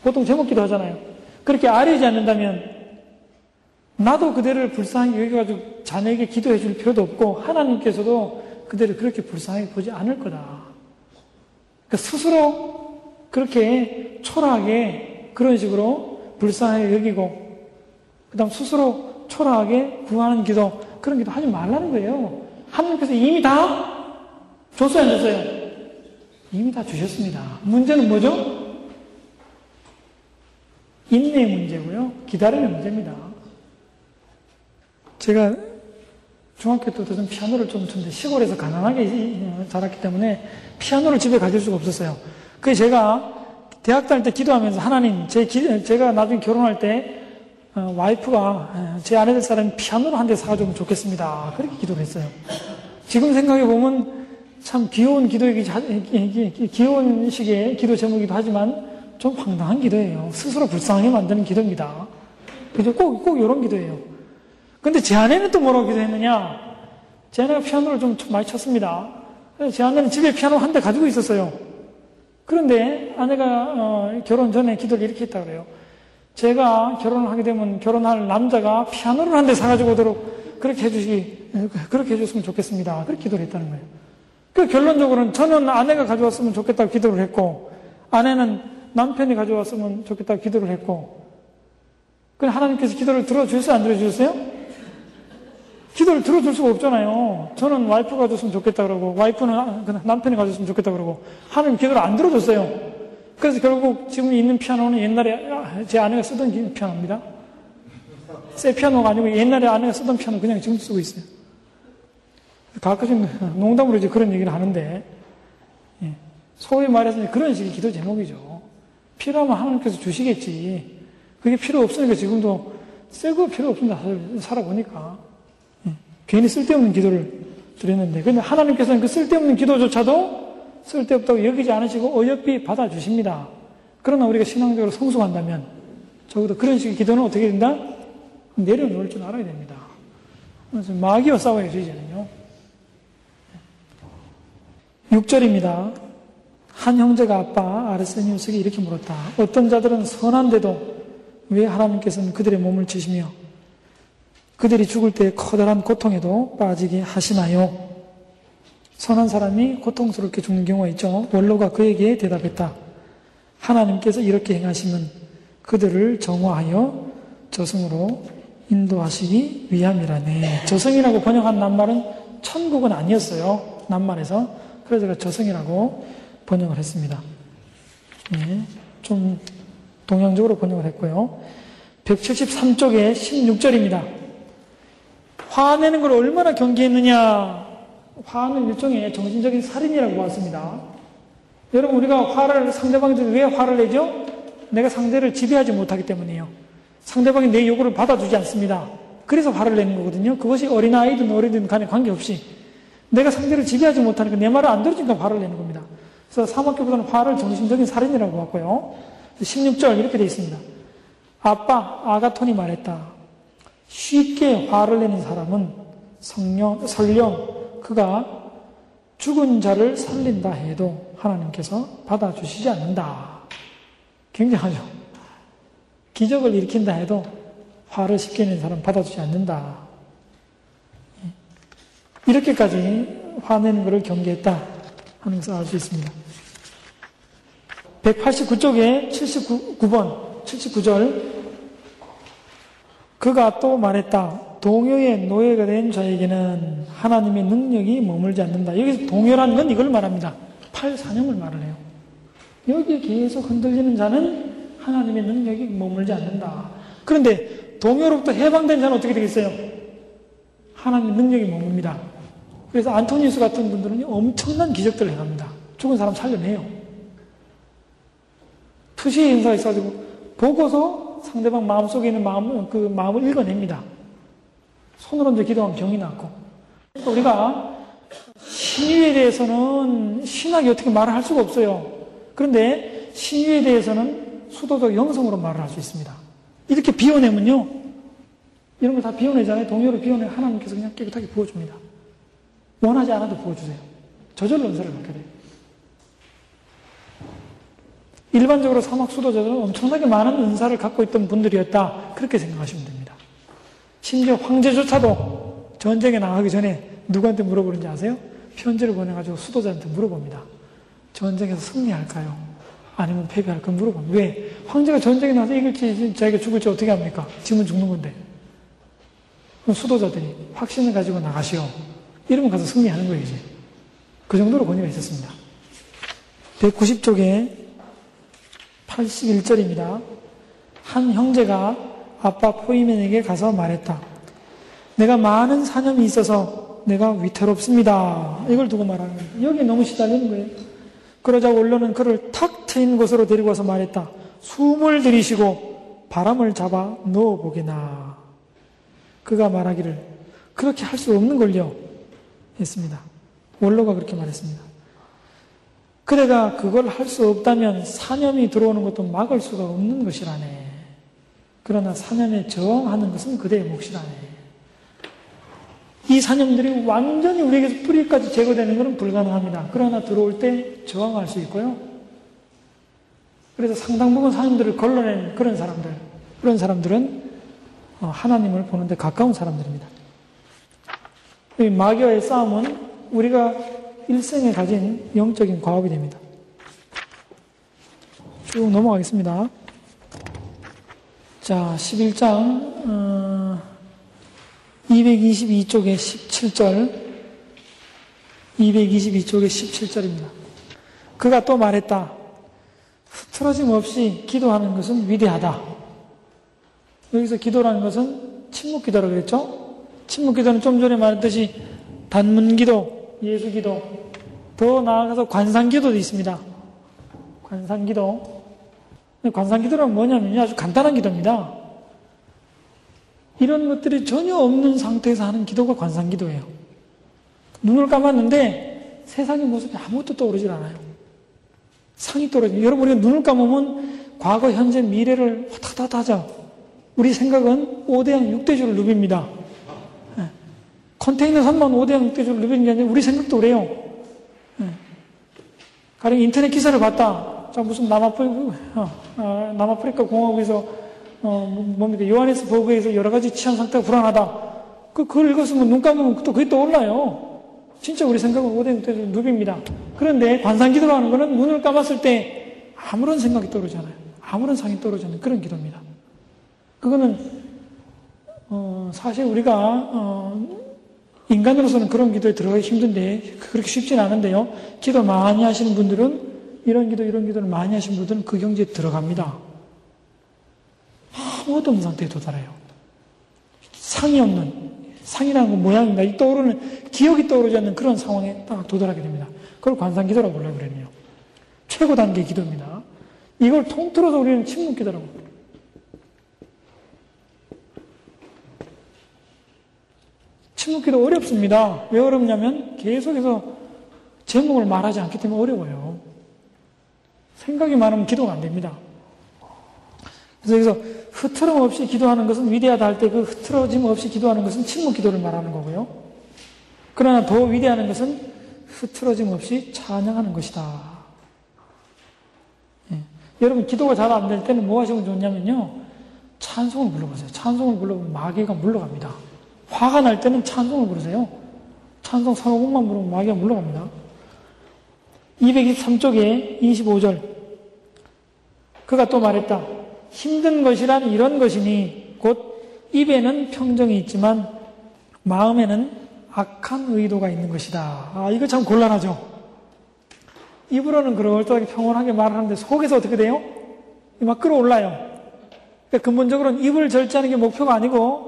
보통 제목 기도 하잖아요. 그렇게 아뢰지 않는다면 나도 그대를 불쌍하게 여기가지고 자녀에게 기도해 줄 필요도 없고 하나님께서도 그대를 그렇게 불쌍하게 보지 않을 거다. 그러니까 스스로 그렇게 초라하게 그런 식으로 불쌍하게 여기고 그 다음 스스로 초라하게 구하는 기도 그런 기도 하지 말라는 거예요. 하나님께서 이미 다 줬어요, 안 줬어요? 이미 다 주셨습니다. 문제는 뭐죠? 인내 문제고요. 기다리는 문제입니다. 제가 중학교 때부터 좀 피아노를 좀 쳤는데 시골에서 가난하게 자랐기 때문에 피아노를 집에 가질 수가 없었어요. 그래서 제가 대학 다닐 때 기도하면서 하나님, 제 기, 제가 나중에 결혼할 때 어, 와이프가 어, 제 아내 될 사람이 피아노를 한 대 사주면 좋겠습니다. 그렇게 기도를 했어요. 지금 생각해 보면 참 귀여운 기도이기 귀여운 식의 기도 제목이기도 하지만 좀 황당한 기도예요. 스스로 불쌍하게 만드는 기도입니다. 그죠? 꼭, 꼭 이런 기도예요. 근데 제 아내는 또 뭐라고 기도했느냐? 제 아내가 피아노를 좀 많이 쳤습니다. 제 아내는 집에 피아노 한 대 가지고 있었어요. 그런데 아내가 어, 결혼 전에 기도를 이렇게 했다 그래요. 제가 결혼을 하게 되면 결혼할 남자가 피아노를 한 대 사가지고 오도록 그렇게 해주시, 그렇게 해줬으면 좋겠습니다. 그렇게 기도를 했다는 거예요. 그 결론적으로는 저는 아내가 가져왔으면 좋겠다고 기도를 했고, 아내는 남편이 가져왔으면 좋겠다고 기도를 했고, 그 하나님께서 기도를 들어주셨어요? 안 들어주셨어요? 기도를 들어줄 수가 없잖아요. 저는 와이프가 줬으면 좋겠다 그러고, 와이프는 그 남편이 가졌으면 좋겠다 그러고, 하나님 기도를 안 들어줬어요. 그래서 결국 지금 있는 피아노는 옛날에 제 아내가 쓰던 피아노입니다. 새 피아노가 아니고 옛날에 아내가 쓰던 피아노 그냥 지금 쓰고 있어요. 가끔씩 농담으로 이제 그런 얘기를 하는데, 예. 소위 말해서 그런 식의 기도 제목이죠. 필요하면 하나님께서 주시겠지. 그게 필요 없으니까 지금도 새거 필요 없습니다. 살아보니까. 예. 괜히 쓸데없는 기도를 드렸는데. 근데 하나님께서는 그 쓸데없는 기도조차도 쓸데없다고 여기지 않으시고 어여삐 받아주십니다. 그러나 우리가 신앙적으로 성숙한다면 적어도 그런 식의 기도는 어떻게 된다? 내려놓을 줄 알아야 됩니다. 마귀와 싸워야죠, 이제는요. 6절입니다. 한 형제가 아빠 아르세니우스에게 이렇게 물었다. 어떤 자들은 선한데도 왜 하나님께서는 그들의 몸을 치시며 그들이 죽을 때 커다란 고통에도 빠지게 하시나요? 선한 사람이 고통스럽게 죽는 경우가 있죠. 원로가 그에게 대답했다. 하나님께서 이렇게 행하시면 그들을 정화하여 저승으로 인도하시기 위함이라네. 저승이라고 번역한 낱말은 천국은 아니었어요. 낱말에서. 그래서 제가 저승이라고 번역을 했습니다. 네, 좀 동양적으로 번역을 했고요. 173쪽에 16절입니다. 화내는 걸 얼마나 경계했느냐. 화는 일종의 정신적인 살인이라고 봤습니다. 여러분, 우리가 화를, 상대방한테 왜 화를 내죠? 내가 상대를 지배하지 못하기 때문이에요. 상대방이 내 요구를 받아주지 않습니다. 그래서 화를 내는 거거든요. 그것이 어린아이든 어리든 간에 관계없이 내가 상대를 지배하지 못하니까 내 말을 안 들어주니까 화를 내는 겁니다. 그래서 사막교보다는 화를 정신적인 살인이라고 봤고요. 16절 이렇게 되어 있습니다. 아빠 아가톤이 말했다. 쉽게 화를 내는 사람은 성령, 설령 그가 죽은 자를 살린다 해도 하나님께서 받아주시지 않는다. 굉장하죠. 기적을 일으킨다 해도 화를 쉽게 내는 사람 받아주지 않는다. 이렇게까지 화내는 것을 경계했다 것을 알수 있습니다. 189쪽에 79번, 79절. 그가 또 말했다. 동요의 노예가 된 자에게는 하나님의 능력이 머물지 않는다. 여기서 동요라는 건 이걸 말합니다. 팔사념을 말을 해요. 여기에 계속 흔들리는 자는 하나님의 능력이 머물지 않는다. 그런데 동요로부터 해방된 자는 어떻게 되겠어요? 하나님의 능력이 머뭅니다. 그래서 안토니우스 같은 분들은 엄청난 기적들을 행합니다. 죽은 사람 살려내요. 투시의 인사가 있어가지고 보고서 상대방 마음속에 있는 마음을, 그 마음을 읽어냅니다. 손으로 이제 기도하면 병이 낫고. 그러니까 우리가 신유에 대해서는 신학이 어떻게 말을 할 수가 없어요. 그런데 신유에 대해서는 수도적 영성으로 말을 할 수 있습니다. 이렇게 비워내면요. 이런 걸다 비워내잖아요. 동요를 비워내 하나님께서 그냥 깨끗하게 부어줍니다. 원하지 않아도 부어주세요. 저절로 은사를 받게 돼요. 일반적으로 사막 수도자들은 엄청나게 많은 은사를 갖고 있던 분들이었다. 그렇게 생각하시면 됩니다. 심지어 황제조차도 전쟁에 나가기 전에 누구한테 물어보는지 아세요? 편지를 보내가지고 수도자한테 물어봅니다. 전쟁에서 승리할까요? 아니면 패배할까 물어봅니다. 왜? 황제가 전쟁에 나서 이길지 자기가 죽을지 어떻게 합니까? 지면 죽는 건데. 그럼 수도자들이 확신을 가지고 나가시오. 이러면 가서 승리하는 거예요, 이제. 그 정도로 권위가 있었습니다. 190쪽에 81절입니다. 한 형제가 아빠 포이맨에게 가서 말했다. 내가 많은 사념이 있어서 내가 위태롭습니다. 이걸 두고 말하는 거예요. 여기 너무 시달리는 거예요. 그러자 원로는 그를 탁 트인 곳으로 데리고 와서 말했다. 숨을 들이쉬고 바람을 잡아 넣어보게나. 그가 말하기를 그렇게 할 수 없는 걸요. 했습니다. 원로가 그렇게 말했습니다. 그대가 그걸 할 수 없다면 사념이 들어오는 것도 막을 수가 없는 것이라네. 그러나 사념에 저항하는 것은 그대의 몫이라네. 이 사념들이 완전히 우리에게서 뿌리까지 제거되는 것은 불가능합니다. 그러나 들어올 때 저항할 수 있고요. 그래서 상당 부분 사념들을 걸러낸 그런 사람들, 그런 사람들은 어, 하나님을 보는데 가까운 사람들입니다. 마귀와의 싸움은 우리가 일생에 가진 영적인 과업이 됩니다. 쭉 넘어가겠습니다. 자, 11장, 어, 222쪽에 17절, 222쪽에 17절입니다. 그가 또 말했다. 흐트러짐 없이 기도하는 것은 위대하다. 여기서 기도라는 것은 침묵 기도라고 그랬죠? 침묵 기도는 좀 전에 말했듯이 단문 기도, 예수 기도, 더 나아가서 관상 기도도 있습니다. 관상 기도. 관상 기도란 뭐냐면 아주 간단한 기도입니다. 이런 것들이 전혀 없는 상태에서 하는 기도가 관상 기도예요. 눈을 감았는데 세상의 모습이 아무것도 떠오르질 않아요. 상이 떨어져요. 여러분, 우리가 눈을 감으면 과거, 현재, 미래를 왔다 하죠. 우리 생각은 5대양 6대주를 누빕니다. 컨테이너 3만 5대양 6대주를 누비는 게 아니라 우리 생각도 그래요. 네. 가령 인터넷 기사를 봤다. 자, 무슨 남아프리카, 어, 어, 남아프리카 공화국에서, 어, 뭡니까, 요한에스 버그에서 여러 가지 치안 상태가 불안하다. 그, 그걸 읽었으면 눈 감으면 또 그게 떠올라요. 진짜 우리 생각은 5대 6대주 누빕니다. 그런데 관상 기도라는 거는 눈을 감았을 때 아무런 생각이 않아요. 아무런 상이 떨어지는 그런 기도입니다. 그거는, 어, 사실 우리가, 어, 인간으로서는 그런 기도에 들어가기 힘든데 그렇게 쉽진 않은데요. 기도 많이 하시는 분들은 이런 기도 이런 기도를 많이 하시는 분들은 그 경지에 들어갑니다. 아무것도 없는 상태에 도달해요. 상이 없는 상이라는 건 모양입니다. 이 떠오르는 기억이 떠오르지 않는 그런 상황에 딱 도달하게 됩니다. 그걸 관상 기도라고 불러요, 그러네요. 최고 단계 기도입니다. 이걸 통틀어서 우리는 침묵 기도라고 불러요. 침묵기도 어렵습니다. 왜 어렵냐면 계속해서 제목을 말하지 않기 때문에 어려워요. 생각이 많으면 기도가 안 됩니다. 그래서 여기서 흐트럼 없이 기도하는 것은 위대하다 할 때 그 흐트러짐 없이 기도하는 것은 침묵 기도를 말하는 거고요. 그러나 더 위대한 것은 흐트러짐 없이 찬양하는 것이다. 예. 여러분 기도가 잘 안 될 때는 뭐 하시면 좋냐면요. 찬송을 불러보세요. 찬송을 불러보면 마귀가 물러갑니다. 화가 날 때는 찬송을 부르세요. 찬송 서너 곡만 부르면 마귀가 물러갑니다. 223쪽에 25절. 그가 또 말했다. 힘든 것이란 이런 것이니 곧 입에는 평정이 있지만 마음에는 악한 의도가 있는 것이다. 아, 이거 참 곤란하죠? 입으로는 그럴듯하게 평온하게 말하는데 속에서 어떻게 돼요? 막 끌어올라요. 그러니까 근본적으로는 입을 절제하는 게 목표가 아니고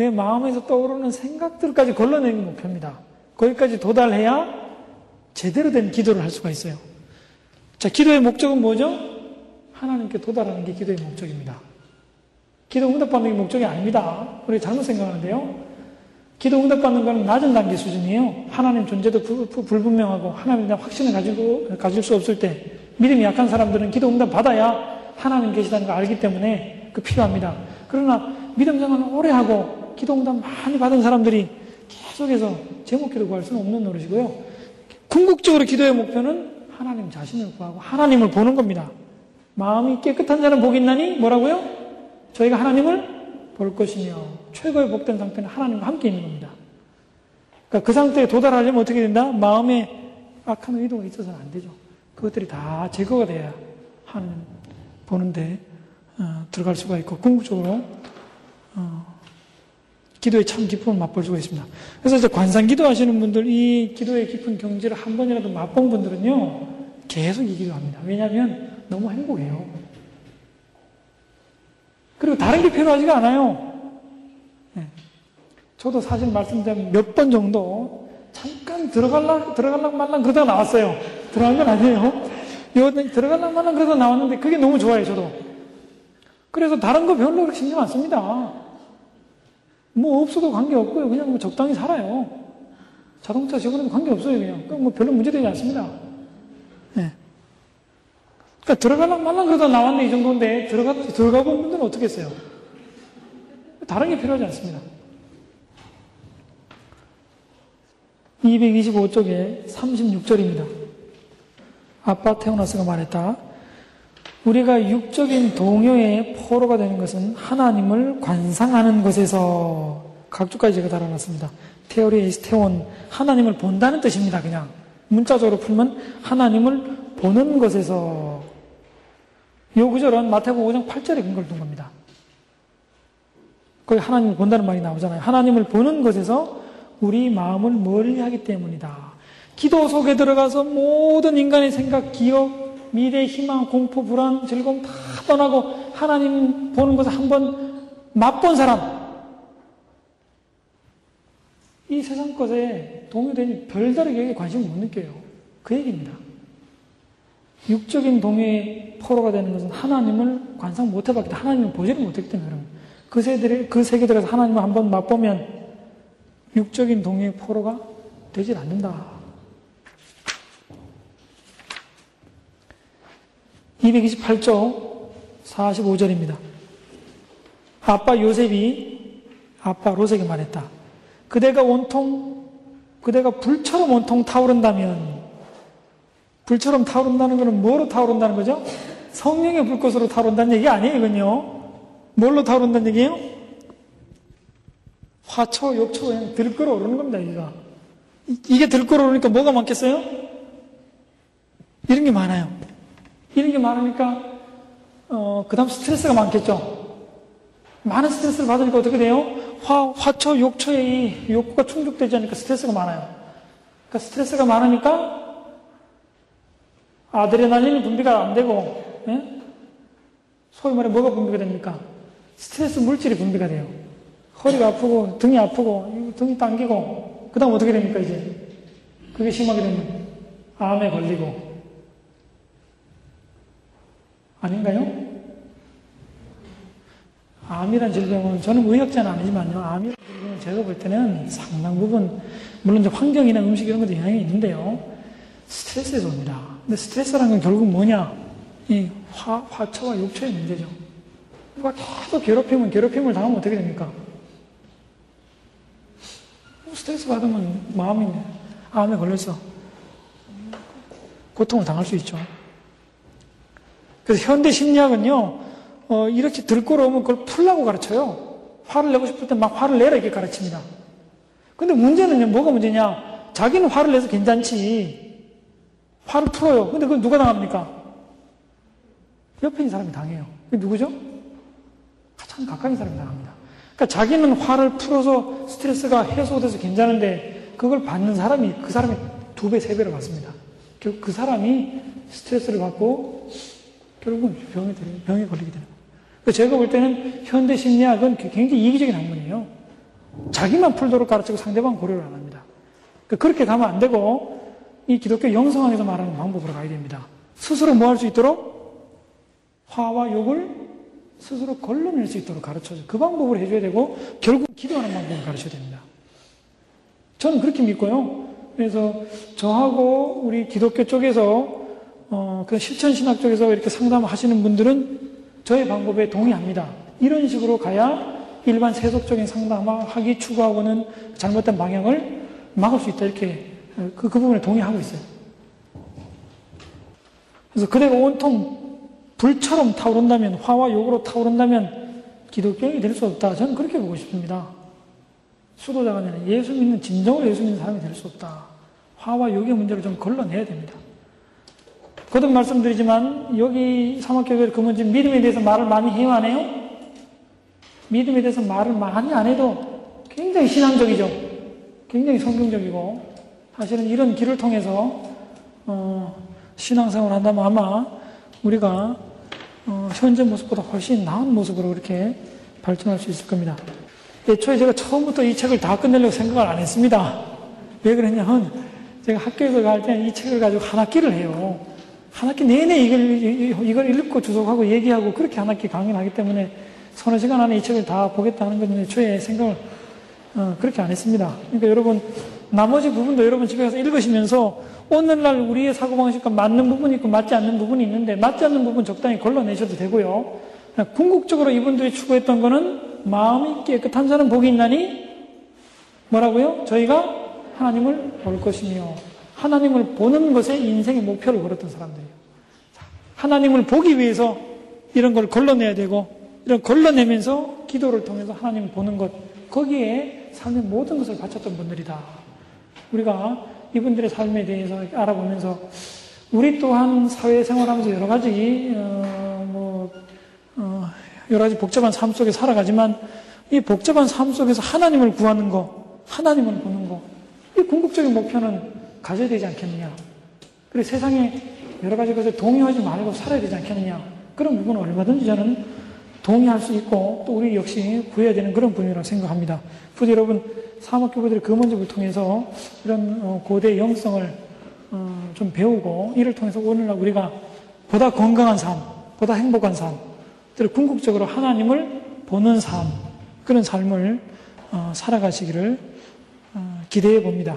내 마음에서 떠오르는 생각들까지 걸러내는 게 목표입니다. 거기까지 도달해야 제대로 된 기도를 할 수가 있어요. 자, 기도의 목적은 뭐죠? 하나님께 도달하는 게 기도의 목적입니다. 기도 응답받는 게 목적이 아닙니다. 우리 잘못 생각하는데요. 기도 응답받는 건 낮은 단계 수준이에요. 하나님 존재도 불, 분명하고 하나님에 대한 확신을 가지고 가질 수 없을 때 믿음이 약한 사람들은 기도 응답 받아야 하나님 계시다는 걸 알기 때문에 그 필요합니다. 그러나 믿음 생활을 오래 하고 기도 응답 많이 받은 사람들이 계속해서 제목 기도 구할 수는 없는 노릇이고요. 궁극적으로 기도의 목표는 하나님 자신을 구하고 하나님을 보는 겁니다. 마음이 깨끗한 자는 복이 있나니 뭐라고요? 저희가 하나님을 볼 것이며 최고의 복된 상태는 하나님과 함께 있는 겁니다. 그러니까 그 상태에 도달하려면 어떻게 된다? 마음에 악한 의도가 있어서는 안 되죠. 그것들이 다 제거가 돼야 하나님 보는데 어, 들어갈 수가 있고 궁극적으로 어, 기도의 참 기쁨을 맛볼 수가 있습니다. 그래서 이제 관상 기도 하시는 분들 이 기도의 깊은 경지를 한 번이라도 맛본 분들은요 계속 이 기도합니다. 왜냐하면 너무 행복해요. 그리고 다른 게 필요하지가 않아요. 네. 저도 사실 말씀드리면 몇 번 정도 잠깐 들어갈라, 들어갈라 말랑 그러다가 나왔어요. 들어간 건 아니에요. 요, 들어갈라 말랑 그러다 나왔는데 그게 너무 좋아요, 저도. 그래서 다른 거 별로 그렇게 신경 안 씁니다. 뭐 없어도 관계없고요. 그냥 뭐 적당히 살아요. 자동차 지원해도 관계없어요, 그냥. 뭐 별로 문제되지 않습니다. 네. 그러니까 들어가려면 말랑 그러다 나왔네 이 정도인데 들어가, 들어가 본 분들은 어떻게 했어요? 다른 게 필요하지 않습니다. 225쪽에 36절입니다. 아빠 태어나서가 말했다. 우리가 육적인 동요의 포로가 되는 것은 하나님을 관상하는 것에서 각주까지 제가 달아놨습니다. 테오리 에스테온 하나님을 본다는 뜻입니다. 그냥 문자적으로 풀면 하나님을 보는 것에서 이 구절은 마태복음 5장 8절에 근거를 둔 겁니다. 거기 하나님을 본다는 말이 나오잖아요. 하나님을 보는 것에서 우리 마음을 멀리하기 때문이다. 기도 속에 들어가서 모든 인간의 생각, 기억, 미래, 희망, 공포, 불안, 즐거움 다 떠나고 하나님 보는 것을 한번 맛본 사람. 이 세상 것에 동요되니 별다르게 관심을 못 느껴요. 그 얘기입니다. 육적인 동요의 포로가 되는 것은 하나님을 관상 못 해봤기 때문에 하나님을 보지를 못했기 때문에 그런 그 세들이, 그 세계 들어서 하나님을 한번 맛보면 육적인 동요의 포로가 되질 않는다. 228조 45절입니다. 아빠 요셉이 아빠 로색에 말했다. 그대가 온통, 그대가 불처럼 온통 타오른다면 불처럼 타오른다는 것은 뭐로 타오른다는 거죠? 성령의 불꽃으로 타오른다는 얘기 아니에요, 이건요. 뭘로 타오른다는 얘기예요? 화초, 욕초, 그냥 들끓어 오르는 겁니다, 여기가. 이게 들끓어 오르니까 뭐가 많겠어요? 이런 게 많아요. 이런 게 많으니까, 어, 그 다음 스트레스가 많겠죠. 많은 스트레스를 받으니까 어떻게 돼요? 화, 화초, 욕초의 이 욕구가 충족되지 않으니까 스트레스가 많아요. 그러니까 스트레스가 많으니까 아드레날린이 분비가 안 되고, 예? 소위 말해 뭐가 분비가 됩니까? 스트레스 물질이 분비가 돼요. 허리가 아프고, 등이 아프고, 등이 당기고, 그 다음 어떻게 됩니까, 이제? 그게 심하게 되면 암에 걸리고. 아닌가요? 암이란 질병은 저는 의학자는 아니지만요. 암이란 질병은 제가 볼 때는 상당 부분, 물론 이제 환경이나 음식 이런 것도 영향이 있는데요. 스트레스에서 옵니다. 근데 스트레스라는 건 결국 뭐냐? 이 화, 화처와 욕처의 문제죠. 누가 계속 괴롭히면 괴롭힘을 당하면 어떻게 됩니까? 스트레스 받으면 마음이 암에 걸려서 고통을 당할 수 있죠. 그래서 현대 심리학은요, 어, 이렇게 들끓어오면 그걸 풀라고 가르쳐요. 화를 내고 싶을 때 막 화를 내라 이렇게 가르칩니다. 근데 문제는요, 뭐가 문제냐? 자기는 화를 내서 괜찮지. 화를 풀어요. 근데 그건 누가 당합니까? 옆에 있는 사람이 당해요. 그게 누구죠? 가장 가까이 있는 사람이 당합니다. 그러니까 자기는 화를 풀어서 스트레스가 해소돼서 괜찮은데 그걸 받는 사람이 그 사람이 두 배, 세 배를 받습니다. 결국 그 사람이 스트레스를 받고 결국은 병에, 병에 걸리게 되는 거예요. 제가 볼 때는 현대 심리학은 굉장히 이기적인 학문이에요. 자기만 풀도록 가르치고 상대방 고려를 안 합니다. 그러니까 그렇게 가면 안 되고 이 기독교 영성 안에서 말하는 방법으로 가야 됩니다. 스스로 뭐 할 수 있도록? 화와 욕을 스스로 걸러낼 수 있도록 가르쳐줘. 그 방법을 해줘야 되고, 결국 기도하는 방법을 가르쳐야 됩니다. 저는 그렇게 믿고요. 그래서 저하고 우리 기독교 쪽에서, 어, 그 실천신학 쪽에서 이렇게 상담하시는 분들은 저의 방법에 동의합니다. 이런 식으로 가야 일반 세속적인 상담하기 추구하고는 잘못된 방향을 막을 수 있다. 이렇게 그, 그 부분에 동의하고 있어요. 그래서 그대가 온통 불처럼 타오른다면, 화와 욕으로 타오른다면 기독교인이 될 수 없다. 저는 그렇게 보고 싶습니다. 수도자가 아니라 예수 믿는, 진정으로 예수 믿는 사람이 될 수 없다. 화와 욕의 문제를 좀 걸러내야 됩니다. 거듭 말씀드리지만, 여기 사막교회 그 문제 믿음에 대해서 말을 많이 해요, 안 해요? 믿음에 대해서 말을 많이 안 해도 굉장히 신앙적이죠. 굉장히 성경적이고, 사실은 이런 길을 통해서, 어, 신앙생활을 한다면 아마 우리가 어, 현재 모습보다 훨씬 나은 모습으로 이렇게 발전할 수 있을 겁니다. 애초에 제가 처음부터 이 책을 다 끝내려고 생각을 안 했습니다. 왜 그랬냐면 제가 학교에서 갈 때는 이 책을 가지고 한 학기를 해요. 한 학기 내내 이걸, 이걸 읽고 주석하고 얘기하고 그렇게 한 학기 강의를 하기 때문에 서너 시간 안에 이 책을 다 보겠다는 건 애초에 생각을 어, 그렇게 안 했습니다. 그러니까 여러분 나머지 부분도 여러분 집에 가서 읽으시면서 오늘날 우리의 사고방식과 맞는 부분이 있고 맞지 않는 부분이 있는데 맞지 않는 부분 적당히 걸러내셔도 되고요. 궁극적으로 이분들이 추구했던 거는 마음이 깨끗한 자는 복이 있나니 뭐라고요? 저희가 하나님을 볼 것이며 하나님을 보는 것에 인생의 목표를 걸었던 사람들이에요. 하나님을 보기 위해서 이런 걸 걸러내야 되고 이런 걸러내면서 기도를 통해서 하나님을 보는 것 거기에 삶의 모든 것을 바쳤던 분들이다. 우리가 이분들의 삶에 대해서 알아보면서 우리 또한 사회생활하면서 여러 가지 어, 뭐 어, 여러 가지 복잡한 삶 속에 살아가지만 이 복잡한 삶 속에서 하나님을 구하는 거, 하나님을 보는 거, 이 궁극적인 목표는 가져야 되지 않겠느냐. 그리고 세상에 여러 가지 것을 동요하지 말고 살아야 되지 않겠느냐. 그런 부분은 얼마든지 저는 동의할 수 있고 또 우리 역시 구해야 되는 그런 분이라고 생각합니다. 부디 여러분 사막교부들의 그 문제를 통해서 이런 어, 고대 영성을 어, 좀 배우고 이를 통해서 오늘날 우리가 보다 건강한 삶, 보다 행복한 삶, 궁극적으로 하나님을 보는 삶, 그런 삶을 어, 살아가시기를 기대해 봅니다.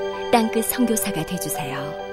땅끝 성교사가 되주세요